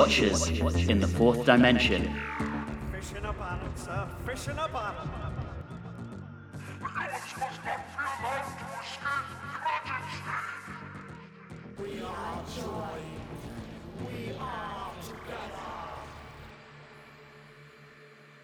Watchers in the Fourth Dimension. Fish in a bottle, sir. Fish in a bottle.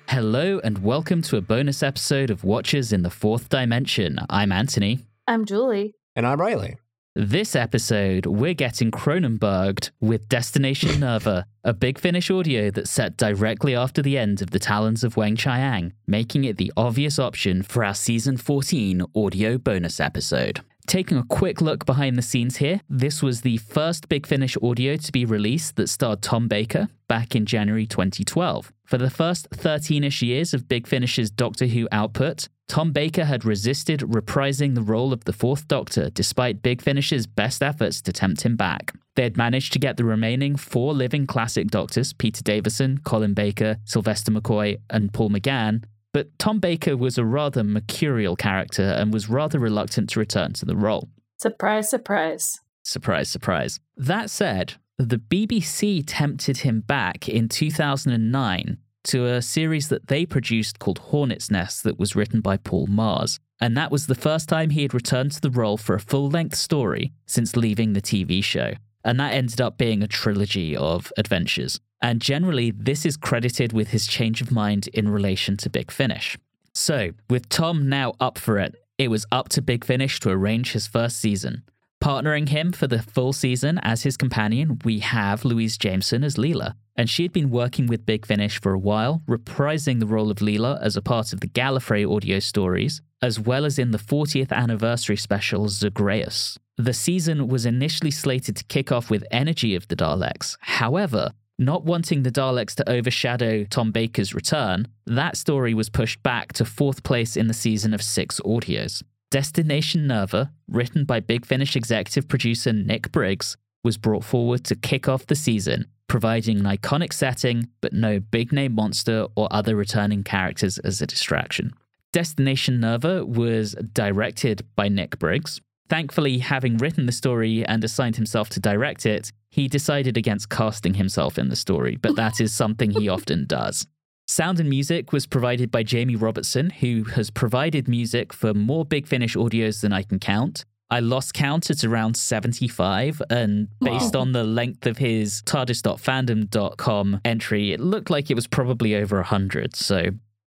Hello, and welcome to a bonus episode of Watchers in the Fourth Dimension. I'm Anthony. I'm Julie. And I'm Reilly. This episode, we're getting Cronenberged with Destination Nerva, a big finish audio that's set directly after the end of The Talons of Weng Chiang, making it the obvious option for our season 14 audio bonus episode. Taking a quick look behind the scenes here, this was the first Big Finish audio to be released that starred Tom Baker back in January 2012. For the first 13 ish years of Big Finish's Doctor Who output, Tom Baker had resisted reprising the role of the Fourth Doctor despite Big Finish's best efforts to tempt him back. They had managed to get the remaining four living classic Doctors, Peter Davison, Colin Baker, Sylvester McCoy, and Paul McGann, but Tom Baker was a rather mercurial character and was rather reluctant to return to the role. Surprise, surprise. Surprise, surprise. That said, the BBC tempted him back in 2009 to a series that they produced called Hornet's Nest that was written by Paul Magrs. And that was the first time he had returned to the role for a full length story since leaving the TV show. And that ended up being a trilogy of adventures. And generally, this is credited with his change of mind in relation to Big Finish. So, with Tom now up for it, it was up to Big Finish to arrange his first season. Partnering him for the full season as his companion, we have Louise Jameson as Leela. And she had been working with Big Finish for a while, reprising the role of Leela as a part of the Gallifrey audio stories, as well as in the 40th anniversary special Zagreus. The season was initially slated to kick off with Energy of the Daleks. However, not wanting the Daleks to overshadow Tom Baker's return, that story was pushed back to fourth place in the season of six audios. Destination Nerva, written by Big Finish executive producer Nick Briggs, was brought forward to kick off the season, providing an iconic setting but no big name monster or other returning characters as a distraction. Destination Nerva was directed by Nick Briggs. Thankfully, having written the story and assigned himself to direct it, he decided against casting himself in the story, but that is something he often does. Sound and music was provided by Jamie Robertson, who has provided music for more Big Finish audios than I can count. I lost count at around 75, and based Wow. on the length of his TARDIS.fandom.com entry, it looked like it was probably over 100, so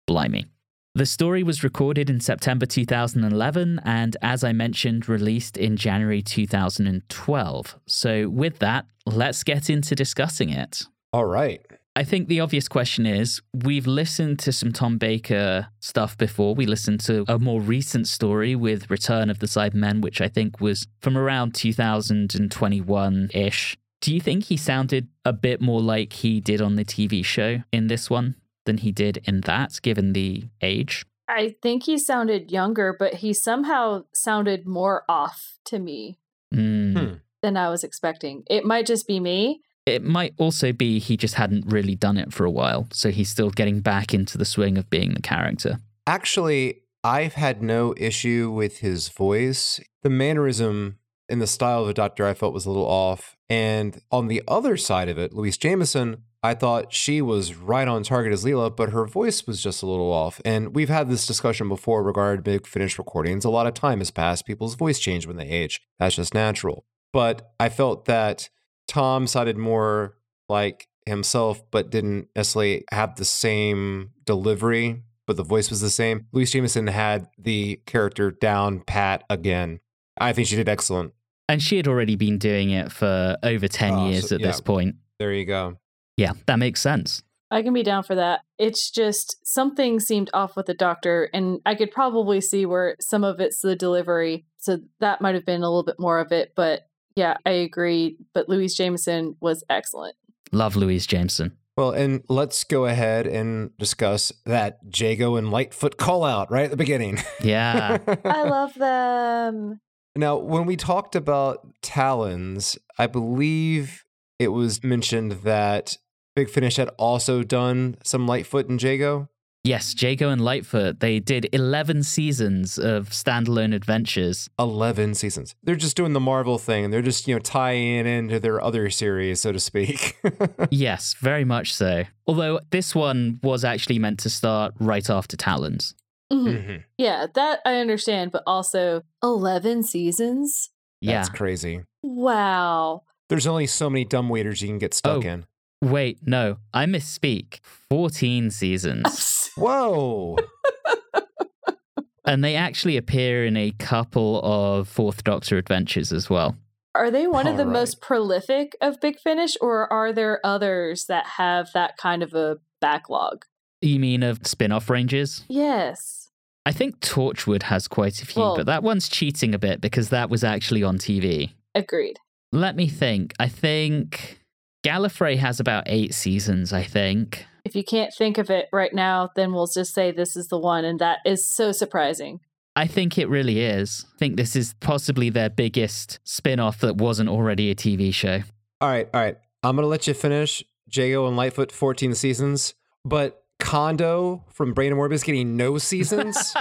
blimey. The story was recorded in September 2011 and, as I mentioned, released in January 2012. So, with that, let's get into discussing it. All right. I think the obvious question is we've listened to some Tom Baker stuff before. We listened to a more recent story with Return of the Cybermen, which I think was from around 2021 ish. Do you think he sounded a bit more like he did on the TV show in this one than he did in that, given the age? I think he sounded younger, but he somehow sounded more off to me. Hmm. than I was expecting. It might just be me. It might also be he just hadn't really done it for a while, so he's still getting back into the swing of being the character. Actually, I've had no issue with his voice. The mannerism and the style of the Doctor I felt was a little off. And on the other side of it, Louise Jameson, I thought she was right on target as Leela, but her voice was just a little off. And we've had this discussion before regarding big finish recordings. A lot of time has passed. People's voice change when they age. That's just natural. But I felt that Tom sounded more like himself, but didn't necessarily have the same delivery, but the voice was the same. Louise Jameson had the character down pat again. I think she did excellent. And she had already been doing it for over 10 Oh, years so- at this point. There you go. Yeah, that makes sense. I can be down for that. It's just something seemed off with the doctor, and I could probably see where some of it's the delivery. So that might have been a little bit more of it. But yeah, I agree. But Louise Jameson was excellent. Love Louise Jameson. Well, and let's go ahead and discuss that Jago and Litefoot call out right at the beginning. Yeah. I love them. Now, when we talked about Talons, I believe it was mentioned that Big Finish had also done some Litefoot and Jago. Yes, Jago and Litefoot, they did 11 seasons of standalone adventures. 11 seasons. They're just doing the Marvel thing. And they're just, you know, tying into their other series, so to speak. yes, very much so. Although this one was actually meant to start right after Talons. Mhm. Mhm. Yeah, that I understand, but also 11 seasons? Yeah. That's crazy. Wow. There's only so many dumb waiters you can get stuck Oh. in. Wait, no, I misspeak. 14 seasons. Whoa. and they actually appear in a couple of Fourth Doctor adventures as well. Are they one of the Alright. most prolific of Big Finish, or are there others that have that kind of a backlog? You mean of spin off ranges? Yes. I think Torchwood has quite a few, Well- but that one's cheating a bit because that was actually on TV. Agreed. Let me think. I think Gallifrey has about eight seasons, I think. If you can't think of it right now, then we'll just say this is the one, and that is so surprising. I think it really is. I think this is possibly their biggest spin off that wasn't already a TV show. all right, all right. I'm going to let you finish Jago and Litefoot 14 seasons, but Condo from Brain and Morbius getting no seasons?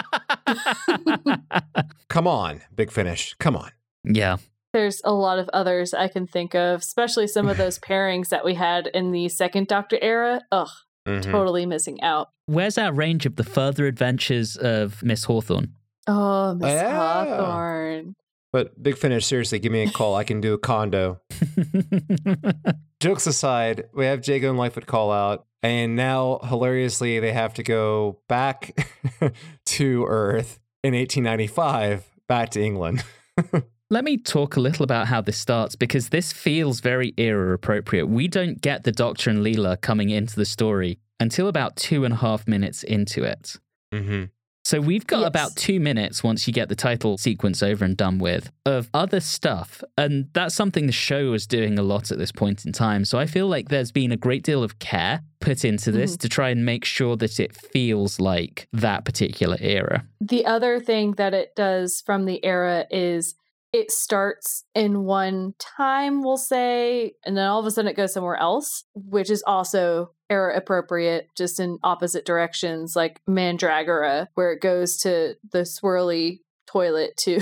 Come on, Big Finish. Come on. yeah. There's a lot of others I can think of, especially some of those pairings that we had in the second Doctor era. Ugh, Mhm. totally missing out. Where's our range of the further adventures of Miss Hawthorne? Oh, Miss Yeah. Hawthorne. But Big Finish, seriously, give me a call. I can do a Condo. Jokes aside, we have Jago and Litefoot call out, and now hilariously they have to go back to Earth in 1895, back to England. Let me talk a little about how this starts because this feels very era appropriate. We don't get the Doctor and Leela coming into the story until about two and a half minutes into it. mm-hmm. So we've got Yes. about two minutes once you get the title sequence over and done with of other stuff. And that's something the show is doing a lot at this point in time. So I feel like there's been a great deal of care put into this to try and make sure that it feels like that particular era. The other thing that it does from the era is it starts in one time, we'll say, and then all of a sudden it goes somewhere else, which is also era appropriate, just in opposite directions, like Mandragora, where it goes to the swirly toilet too.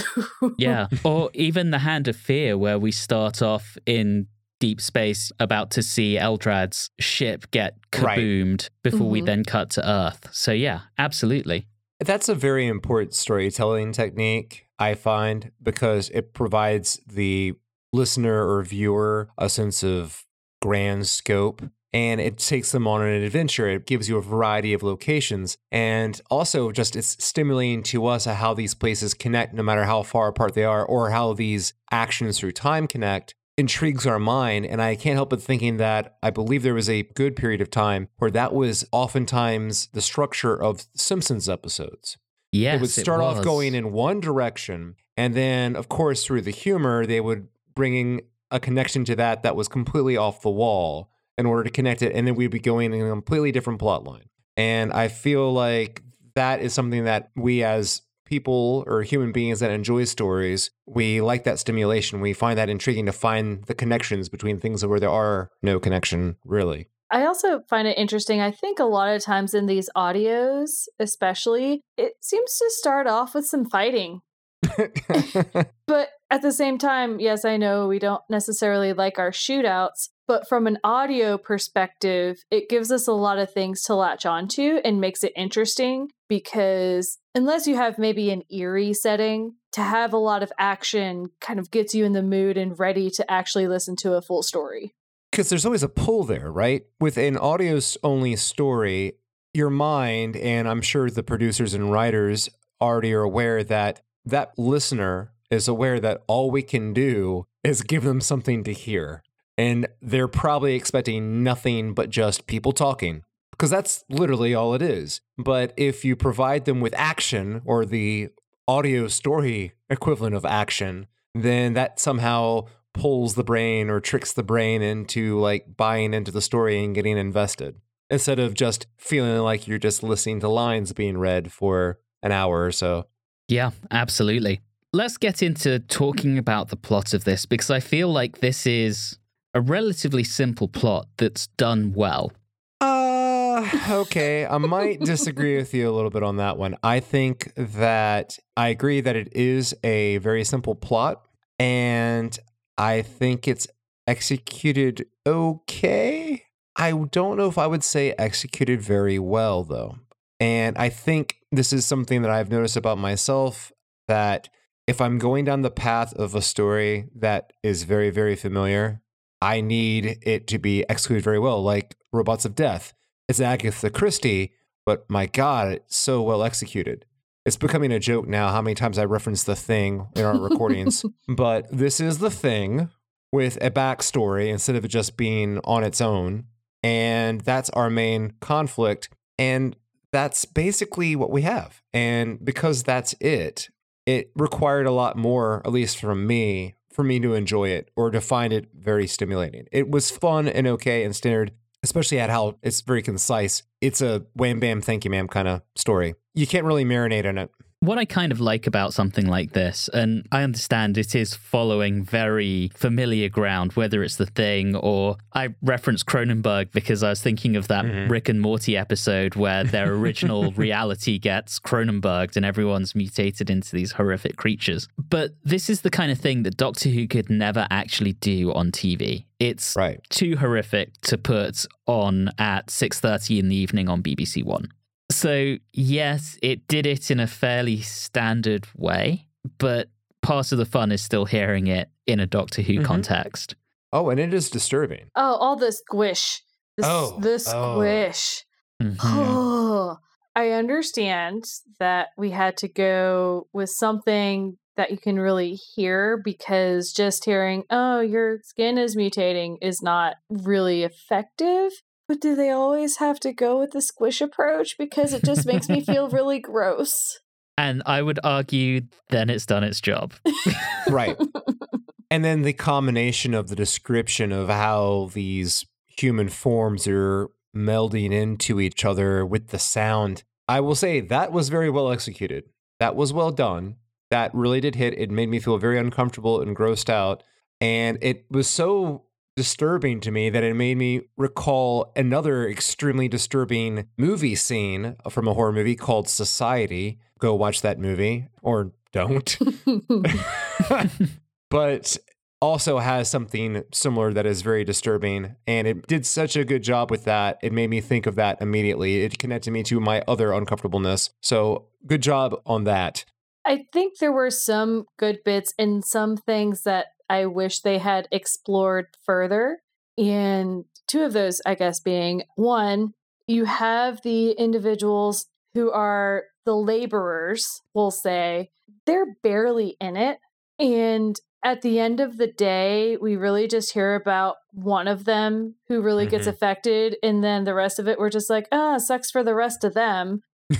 Yeah. or even The Hand of Fear, where we start off in deep space about to see Eldrad's ship get Right. kaboomed before we Mhm. then cut to Earth. So, yeah, absolutely. That's a very important storytelling technique, I find, because it provides the listener or viewer a sense of grand scope and it takes them on an adventure. It gives you a variety of locations. And also, just it's stimulating to us how these places connect, no matter how far apart they are, or how these actions through time connect. Intrigues our mind, and I can't help but thinking that I believe there was a good period of time where that was oftentimes the structure of Simpsons episodes Yes. it would start off going in one direction and then of course through the humor they would bring a connection to that that was completely off the wall in order to connect it and then we'd be going in a completely different plot line. And i feel like that is something that we as people or human beings that enjoy stories we like that stimulation. We find that intriguing to find the connections between things where there are no connection really I also find it interesting. I think a lot of times in these audios, especially, it seems to start off with some fighting. But at the same time, yes, I know we don't necessarily like our shootouts, but from an audio perspective, it gives us a lot of things to latch onto and makes it interesting because unless you have maybe an eerie setting, to have a lot of action kind of gets you in the mood and ready to actually listen to a full story. Because there's always a pull there, right? With an audio only story, your mind, and I'm sure the producers and writers already are aware that that listener is aware that all we can do is give them something to hear. And they're probably expecting nothing but just people talking. Because that's literally all it is. But if you provide them with action or the audio story equivalent of action, then that somehow pulls the brain or tricks the brain into like buying into the story and getting invested instead of just feeling like you're just listening to lines being read for an hour or so. Yeah, absolutely. Let's get into talking about the plot of this because I feel like this is a relatively simple plot that's done well. Uh okay. I might disagree with you a little bit on that one. I think that I agree that it is a very simple plot, and I think it's executed okay. I don't know if I would say executed very well, though. And I think this is something that I've noticed about myself that if I'm going down the path of a story that is very, very familiar, I need it to be executed very well, like Robots of Death. It's Agatha Christie, but my God, it's so well executed. It's becoming a joke now how many times I reference the thing in our recordings. but this is the thing with a backstory instead of it just being on its own. And that's our main conflict. And that's basically what we have. And because that's it, it required a lot more, at least from me, for me to enjoy it or to find it very stimulating. It was fun and okay and standard, especially at how it's very concise. It's a wham bam, thank you, ma'am kind of story. You can't really marinate in it. What I kind of like about something like this, and I understand it is following very familiar ground, whether it's the thing or I reference Cronenberg because I was thinking of that Mhm. Rick and Morty episode where their original reality gets Cronenberged and everyone's mutated into these horrific creatures. But this is the kind of thing that Doctor Who could never actually do on TV. It's Right. too horrific to put on at 6:30 in the evening on BBC 1. So, yes, it did it in a fairly standard way, but part of the fun is still hearing it in a Doctor Who Mhm. context. Oh, and it is disturbing. Oh, all the squish. The, Oh, the oh. squish. Mhm. Oh, I understand that we had to go with something that you can really hear because just hearing, oh, your skin is mutating is not really effective. But do they always have to go with the squish approach? Because it just makes me feel really gross. And I would argue then it's done its job. Right. and then the combination of the description of how these human forms are melding into each other with the sound. I will say that was very well executed. That was well done. That really did hit. It made me feel very uncomfortable and grossed out. And it was so disturbing to me that it made me recall another extremely disturbing movie scene from a horror movie called Society. Go watch that movie or don't but also has something similar that is very disturbing. And it did such a good job with that. It made me think of that immediately. It connected me to my other uncomfortableness. So good job on that. I think there were some good bits and some things that I wish they had explored further. And two of those, I guess, being one, you have the individuals who are the laborers, we'll say, they're barely in it. And at the end of the day, we really just hear about one of them who really gets Mhm. affected. And then the rest of it, we're just like, ah, sucks for the rest of them.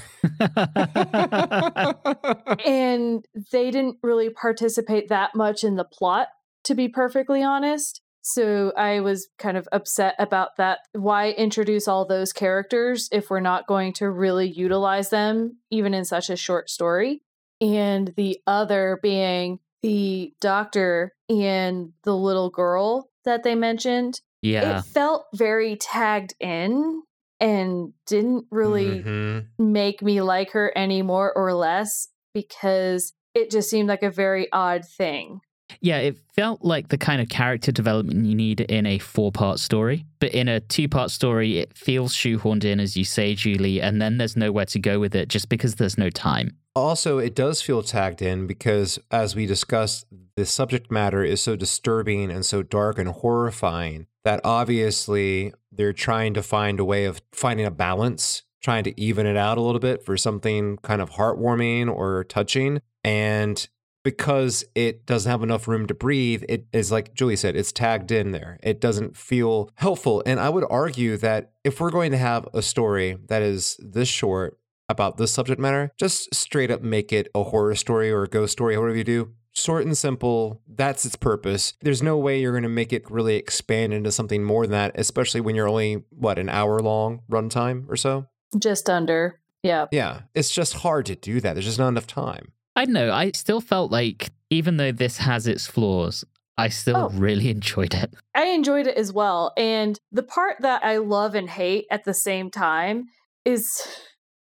and they didn't really participate that much in the plot to be perfectly honest so i was kind of upset about that why introduce all those characters if we're not going to really utilize them even in such a short story and the other being the doctor and the little girl that they mentioned yeah. it felt very tagged in and didn't really Mhm. make me like her any more or less because it just seemed like a very odd thing. Yeah, it felt like the kind of character development you need in a four part story. But in a two part story, it feels shoehorned in, as you say, Julie, and then there's nowhere to go with it just because there's no time. Also, it does feel tagged in because, as we discussed, the subject matter is so disturbing and so dark and horrifying that obviously they're trying to find a way of finding a balance, trying to even it out a little bit for something kind of heartwarming or touching. And because it doesn't have enough room to breathe, it is like Julie said, it's tagged in there. It doesn't feel helpful. And I would argue that if we're going to have a story that is this short, about this subject matter, just straight up make it a horror story or a ghost story, whatever you do. Short and simple, that's its purpose. There's no way you're going to make it really expand into something more than that, especially when you're only, what, an hour long runtime or so? Just under. Yeah. Yeah, it's just hard to do that. There's just not enough time. I don't know. I still felt like, even though this has its flaws, I still Oh. really enjoyed it. I enjoyed it as well. And the part that I love and hate at the same time is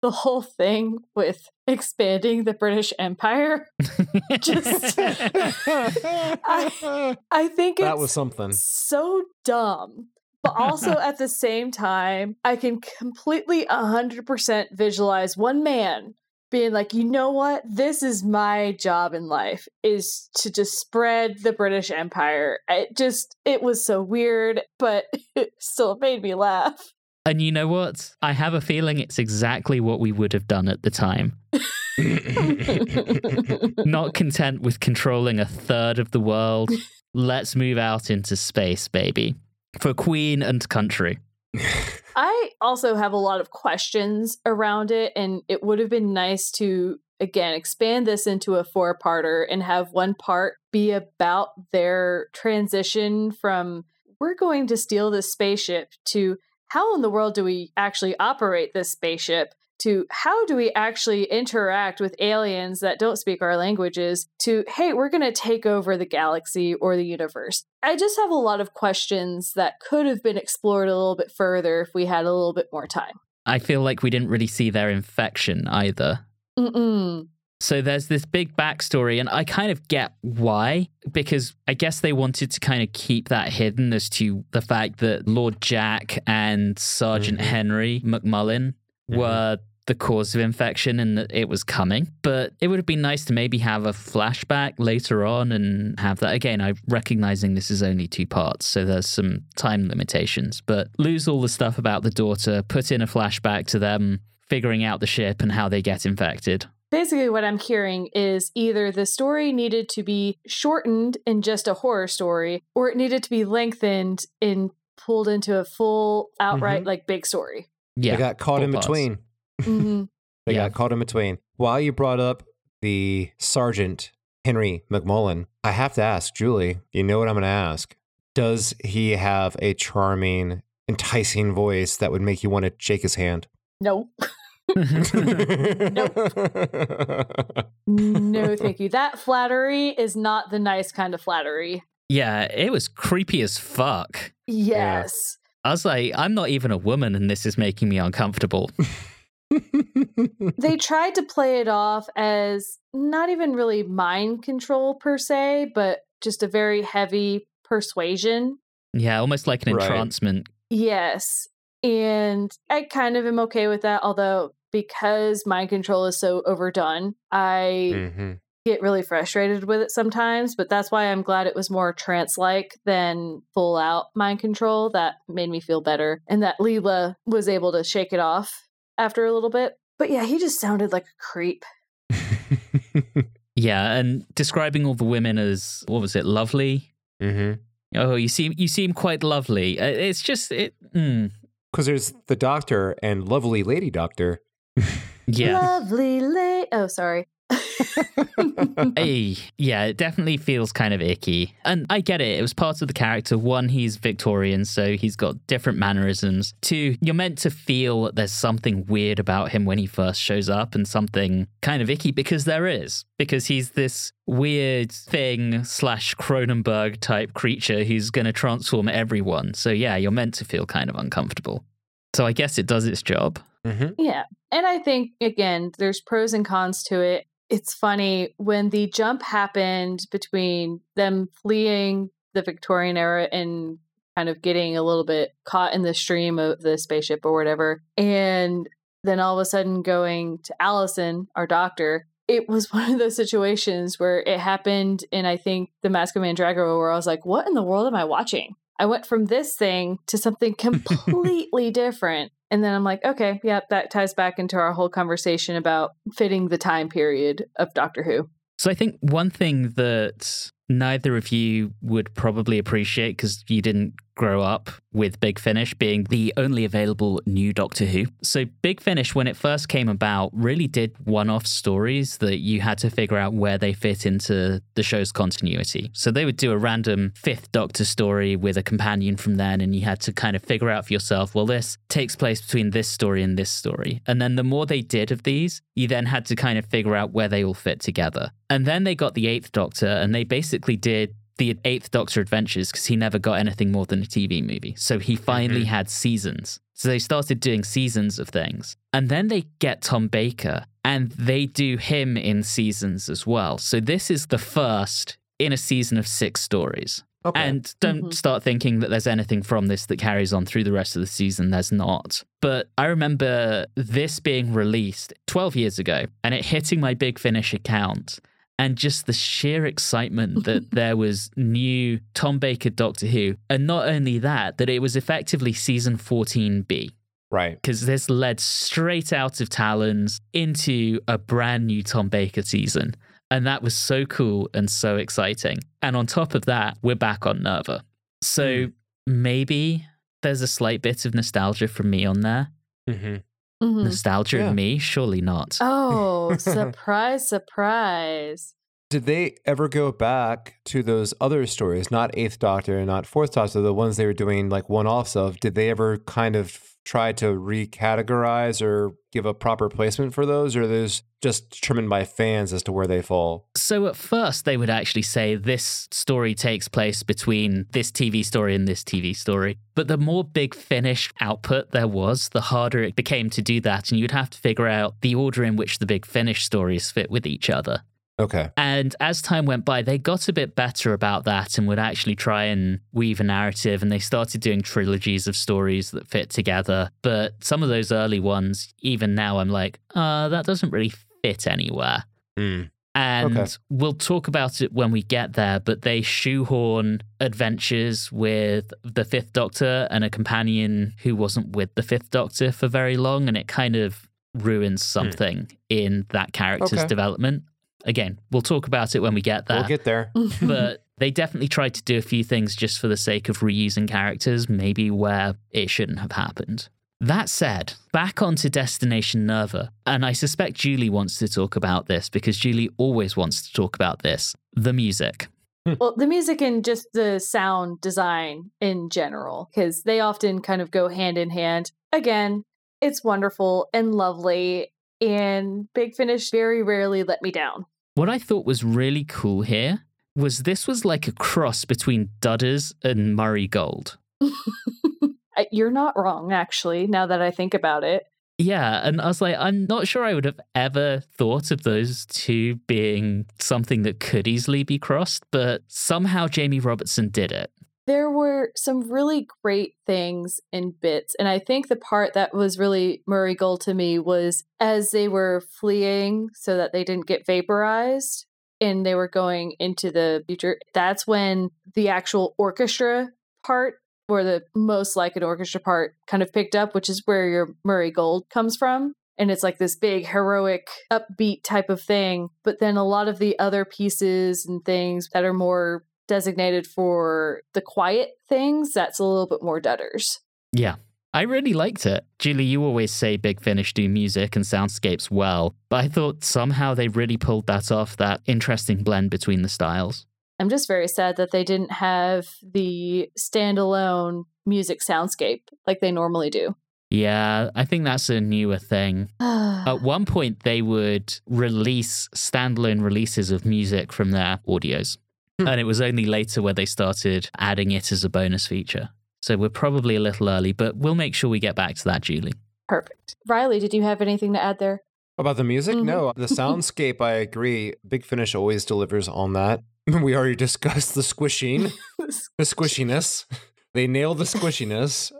the whole thing with expanding the British Empire. Just- I, I think that it's was something. so dumb. But also at the same time, I can completely 100% visualize one man being like, you know what? This is my job in life is to just spread the British Empire. It just, it was so weird, but it still made me laugh. and you know what? I have a feeling it's exactly what we would have done at the time. Not content with controlling a third of the world, let's move out into space, baby. For queen and country. I also have a lot of questions around it, and it would have been nice to, again, expand this into a four parter and have one part be about their transition from we're going to steal this spaceship to how in the world do we actually operate this spaceship to how do we actually interact with aliens that don't speak our languages to hey we're going to take over the galaxy or the universe i just have a lot of questions that could have been explored a little bit further if we had a little bit more time I feel like we didn't really see their infection either. Mm-mm. So there's this big backstory, and I kind of get why, because I guess they wanted to kind of keep that hidden as to the fact that Lord Jack and Sergeant Mhm. Henry McMullen Mhm. were the cause of infection and that it was coming. But it would have been nice to maybe have a flashback later on and have that. Again, I'm recognizing this is only two parts, so there's some time limitations, but lose all the stuff about the daughter, put in a flashback to them figuring out the ship and how they get infected. basically what i'm hearing is either the story needed to be shortened in just a horror story or it needed to be lengthened and pulled into a full outright mm-hmm. like big story Yeah. They got caught full in parts. between. Hmm They Yeah. got caught in between. While you brought up the Sergeant Henry McMullen, I have to ask Julie, you know what I'm going to ask? Does he have a charming, enticing voice that would make you want to shake his hand? No. nope No, thank you. That flattery is not the nice kind of flattery. yeah, it was creepy as fuck. Yes. I was like, I'm not even a woman and this is making me uncomfortable. They tried to play it off as not even really mind control per se, but just a very heavy persuasion. Yeah, almost like an Right. entrancement. Yes. And I kind of am okay with that, although because mind control is so overdone, I Mhm. get really frustrated with it sometimes, but that's why I'm glad it was more trance like than full out mind control. That made me feel better. And that Leela was able to shake it off after a little bit. But yeah, he just sounded like a creep. Yeah, and describing all the women as what was it, lovely? Mm-hmm. Oh, you seem you seem quite lovely. Uh, It's just it. Mm, Because there's the doctor and lovely lady doctor. yeah, Lovely late. Oh, sorry. Hey, yeah, it definitely feels kind of icky. And I get it. It was part of the character. One, he's Victorian, so he's got different mannerisms. Two, you're meant to feel that there's something weird about him when he first shows up and something kind of icky because there is. Because he's this weird thing slash Cronenberg type creature who's going to transform everyone. So yeah, you're meant to feel kind of uncomfortable. So I guess it does its job. Mhm. Yeah. And I think, again, there's pros and cons to it. It's funny when the jump happened between them fleeing the Victorian era and kind of getting a little bit caught in the stream of the spaceship or whatever, and then all of a sudden going to Allison, our doctor. It was one of those situations where it happened in, I think, the Mask of Mandragora, where I was like, what in the world am I watching? I went from this thing to something completely different. And then I'm like, okay, yeah, that ties back into our whole conversation about fitting the time period of Doctor Who. So I think one thing that neither of you would probably appreciate because you didn't grow up with Big Finish being the only available new Doctor Who. So Big Finish, when it first came about, really did one-off stories that you had to figure out where they fit into the show's continuity. So they would do a random fifth Doctor story with a companion from then, and you had to kind of figure out for yourself, well, this takes place between this story and this story. And then the more they did of these, you then had to kind of figure out where they all fit together. And then they got the eighth Doctor, and they basically did the Eighth Doctor Adventures because he never got anything more than a TV movie. So he finally Mhm. had seasons. So they started doing seasons of things. And then they get Tom Baker and they do him in seasons as well. So this is the first in a season of six stories. Okay. And don't Mhm. start thinking that there's anything from this that carries on through the rest of the season. There's not. But I remember this being released 12 years ago and it hitting my Big Finish account. And just the sheer excitement that there was new Tom Baker Doctor Who. And not only that, that it was effectively season 14B right. because this led straight out of Talons into a brand new Tom Baker season. And that was so cool and so exciting. And on top of that, we're back on Nerva. So maybe there's a slight bit of nostalgia from me on there. hmm Mhm. Nostalgia Yeah. of me? Surely not. Oh, surprise, surprise. Did they ever go back to those other stories, not Eighth Doctor and not Fourth Doctor, the ones they were doing like one offs of? Did they ever kind of try to recategorize or give a proper placement for those, or those just determined by fans as to where they fall? So at first, they would actually say this story takes place between this TV story and this TV story. But the more big finish output there was, the harder it became to do that. And you'd have to figure out the order in which the big finish stories fit with each other. Okay. And as time went by, they got a bit better about that and would actually try and weave a narrative. And they started doing trilogies of stories that fit together. But some of those early ones, even now, I'm like, uh, that doesn't really fit anywhere. Mm. And Okay. we'll talk about it when we get there, but they shoehorn adventures with the Fifth Doctor and a companion who wasn't with the Fifth Doctor for very long, and it kind of ruins something in that character's Okay. development. Again, we'll talk about it when we get there. We'll get there. but they definitely tried to do a few things just for the sake of reusing characters, maybe where it shouldn't have happened. That said, back onto Destination Nerva, and I suspect Julie wants to talk about this because Julie always wants to talk about this the music. Hmm. well, the music and just the sound design in general, because they often kind of go hand in hand. Again, it's wonderful and lovely, and Big Finish very rarely let me down. What I thought was really cool here was this was like a cross between Dudders and Murray Gold. Uh, you're not wrong, actually, now that I think about it. Yeah, and I was like, I'm not sure I would have ever thought of those two being something that could easily be crossed, but somehow Jamie Robertson did it. There were some really great things in bits. And I think the part that was really Murray Gold to me was as they were fleeing so that they didn't get vaporized and they were going into the future. That's when the actual orchestra part, or the most like an orchestra part, kind of picked up, which is where your Murray Gold comes from. And it's like this big, heroic, upbeat type of thing. But then a lot of the other pieces and things that are more designated for the quiet things, that's a little bit more dudders. Yeah. I really liked it. Julie, you always say Big Finish do music and soundscapes well, but I thought somehow they really pulled that off, that interesting blend between the styles. I'm just very sad that they didn't have the standalone music soundscape like they normally do. Yeah, I think that's a newer thing. At one point, they would release standalone releases of music from their audios. Hmm. And it was only later where they started adding it as a bonus feature. So we're probably a little early, but we'll make sure we get back to that, Julie. Perfect. Reilly, did you have anything to add there? About the music? Mhm. No, the soundscape, I agree. Big Finish always delivers on that. We already discussed the squishing, the squishiness. They nailed the squishiness.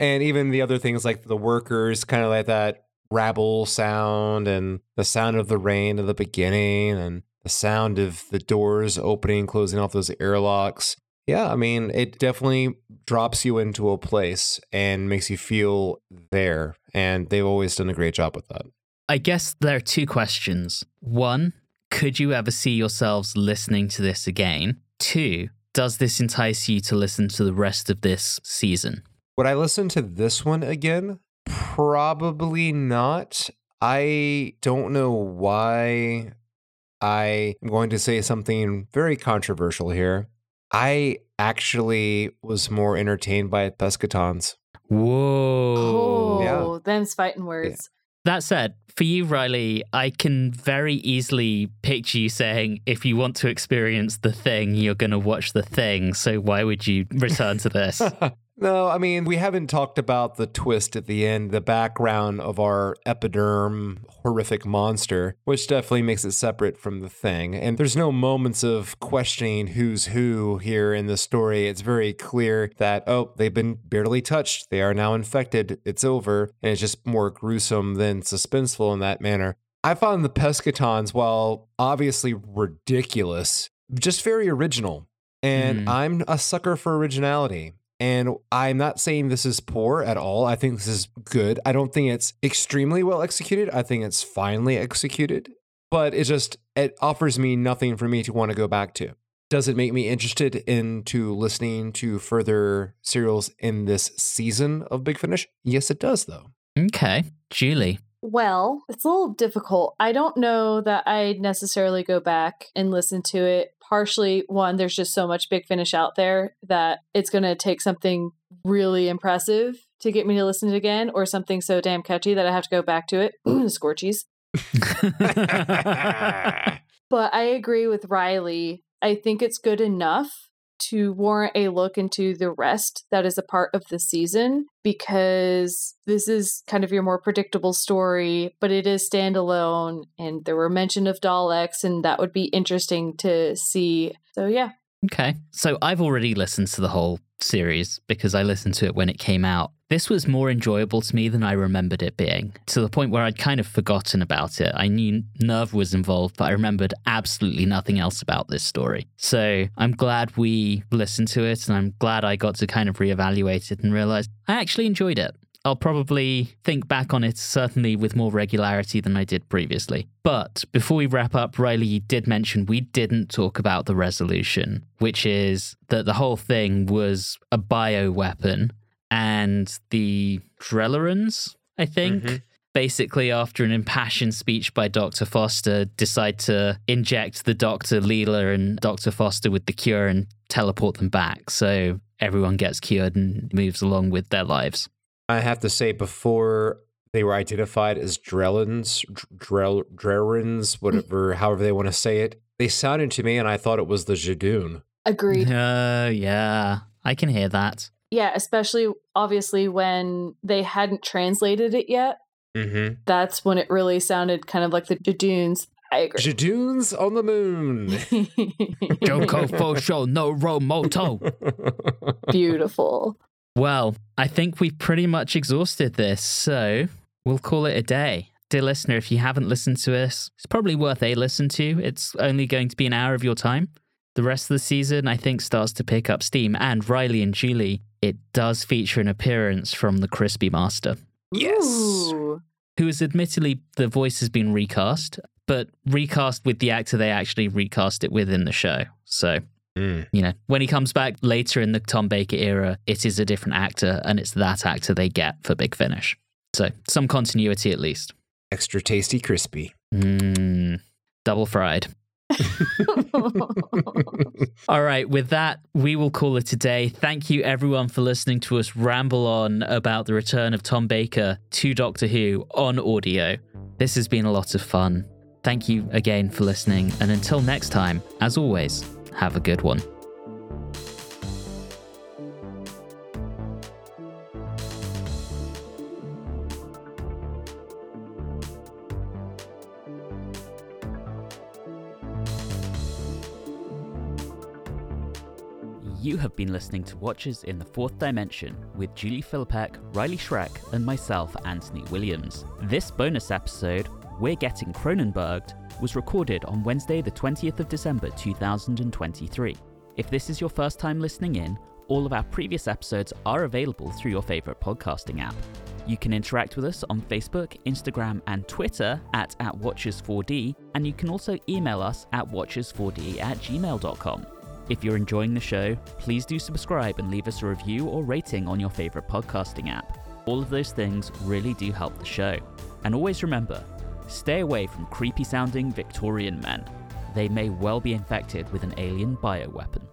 And even the other things like the workers, kind of like that rabble sound and the sound of the rain at the beginning and the sound of the doors opening, closing off those airlocks. Yeah, I mean, it definitely drops you into a place and makes you feel there. And they've always done a great job with that. I guess there are two questions. One, could you ever see yourselves listening to this again? Two, does this entice you to listen to the rest of this season? Would I listen to this one again? Probably not. I don't know why I am going to say something very controversial here. I actually was more entertained by Pescatons. Whoa. Oh, Yeah. them's fighting words. That said, for you, Reilly, I can very easily picture you saying, if you want to experience the thing, you're going to watch the thing. So why would you return to this? No, I mean, we haven't talked about the twist at the end, the background of our epiderm horrific monster, which definitely makes it separate from the thing. And there's no moments of questioning who's who here in the story. It's very clear that, oh, they've been barely touched. They are now infected. It's over. And it's just more gruesome than suspenseful in that manner. I found the Pescatons, while obviously ridiculous, just very original. And Mm. I'm a sucker for originality. And I'm not saying this is poor at all. I think this is good. I don't think it's extremely well executed. I think it's finely executed, but it just it offers me nothing for me to want to go back to. Does it make me interested into listening to further serials in this season of Big Finish? Yes, it does though. okay. Julie. Well, it's a little difficult. I don't know that I'd necessarily go back and listen to it. Partially, one, there's just so much big finish out there that it's going to take something really impressive to get me to listen to it again, or something so damn catchy that I have to go back to it. Scorchies. But I agree with Reilly. I think it's good enough to warrant a look into the rest that is a part of the season because this is kind of your more predictable story, but it is standalone. And there were mention of Daleks, and that would be interesting to see. So, yeah. Okay. So I've already listened to the whole series because I listened to it when it came out. This was more enjoyable to me than I remembered it being, to the point where I'd kind of forgotten about it. I knew Nerva was involved, but I remembered absolutely nothing else about this story. So I'm glad we listened to it, and I'm glad I got to kind of reevaluate it and realize I actually enjoyed it. I'll probably think back on it certainly with more regularity than I did previously. But before we wrap up, Reilly, did mention we didn't talk about the resolution, which is that the whole thing was a bio weapon and the Drellerans, I think. Mhm. Basically, after an impassioned speech by Dr. Foster, decide to inject the Dr. Leela and Dr. Foster with the cure and teleport them back. So everyone gets cured and moves along with their lives. I have to say, before they were identified as Drellins, Drell, Drerins, whatever, however they want to say it, they sounded to me, and I thought it was the Judoon. Agreed. Oh, yeah. I can hear that. Yeah, especially obviously when they hadn't translated it yet. Mm-hmm. That's when it really sounded kind of like the Judoons. I agree. Judoons on the moon. Joko Fosho no Romoto. Beautiful. Well, I think we've pretty much exhausted this, so we'll call it a day. Dear listener, if you haven't listened to us, it's probably worth a listen to. It's only going to be an hour of your time. The rest of the season, I think, starts to pick up steam. And Reilly and Julie, it does feature an appearance from the Crispy Master, yes. Ooh. who is admittedly the voice has been recast, but recast with the actor they actually recast it with in the show. So Mm. you know, when he comes back later in the Tom Baker era, it is a different actor, and it's that actor they get for Big Finish. So some continuity at least. Extra tasty crispy. Mm, double fried. All right, with that, we will call it a day. Thank you, everyone, for listening to us ramble on about the return of Tom Baker to Doctor Who on audio. This has been a lot of fun. Thank you again for listening, and until next time, as always, have a good one. You have been listening to Watchers in the Fourth Dimension with Julie Philippek, Reilly Schreck, and myself, Anthony Williams. This bonus episode, We're Getting Cronenberged, was recorded on Wednesday, the 20th of December 2023. If this is your first time listening in, all of our previous episodes are available through your favorite podcasting app. You can interact with us on Facebook, Instagram, and Twitter at, at Watchers4D, and you can also email us at watchers4d at gmail.com. If you're enjoying the show, please do subscribe and leave us a review or rating on your favorite podcasting app. All of those things really do help the show. And always remember stay away from creepy sounding Victorian men. They may well be infected with an alien bioweapon.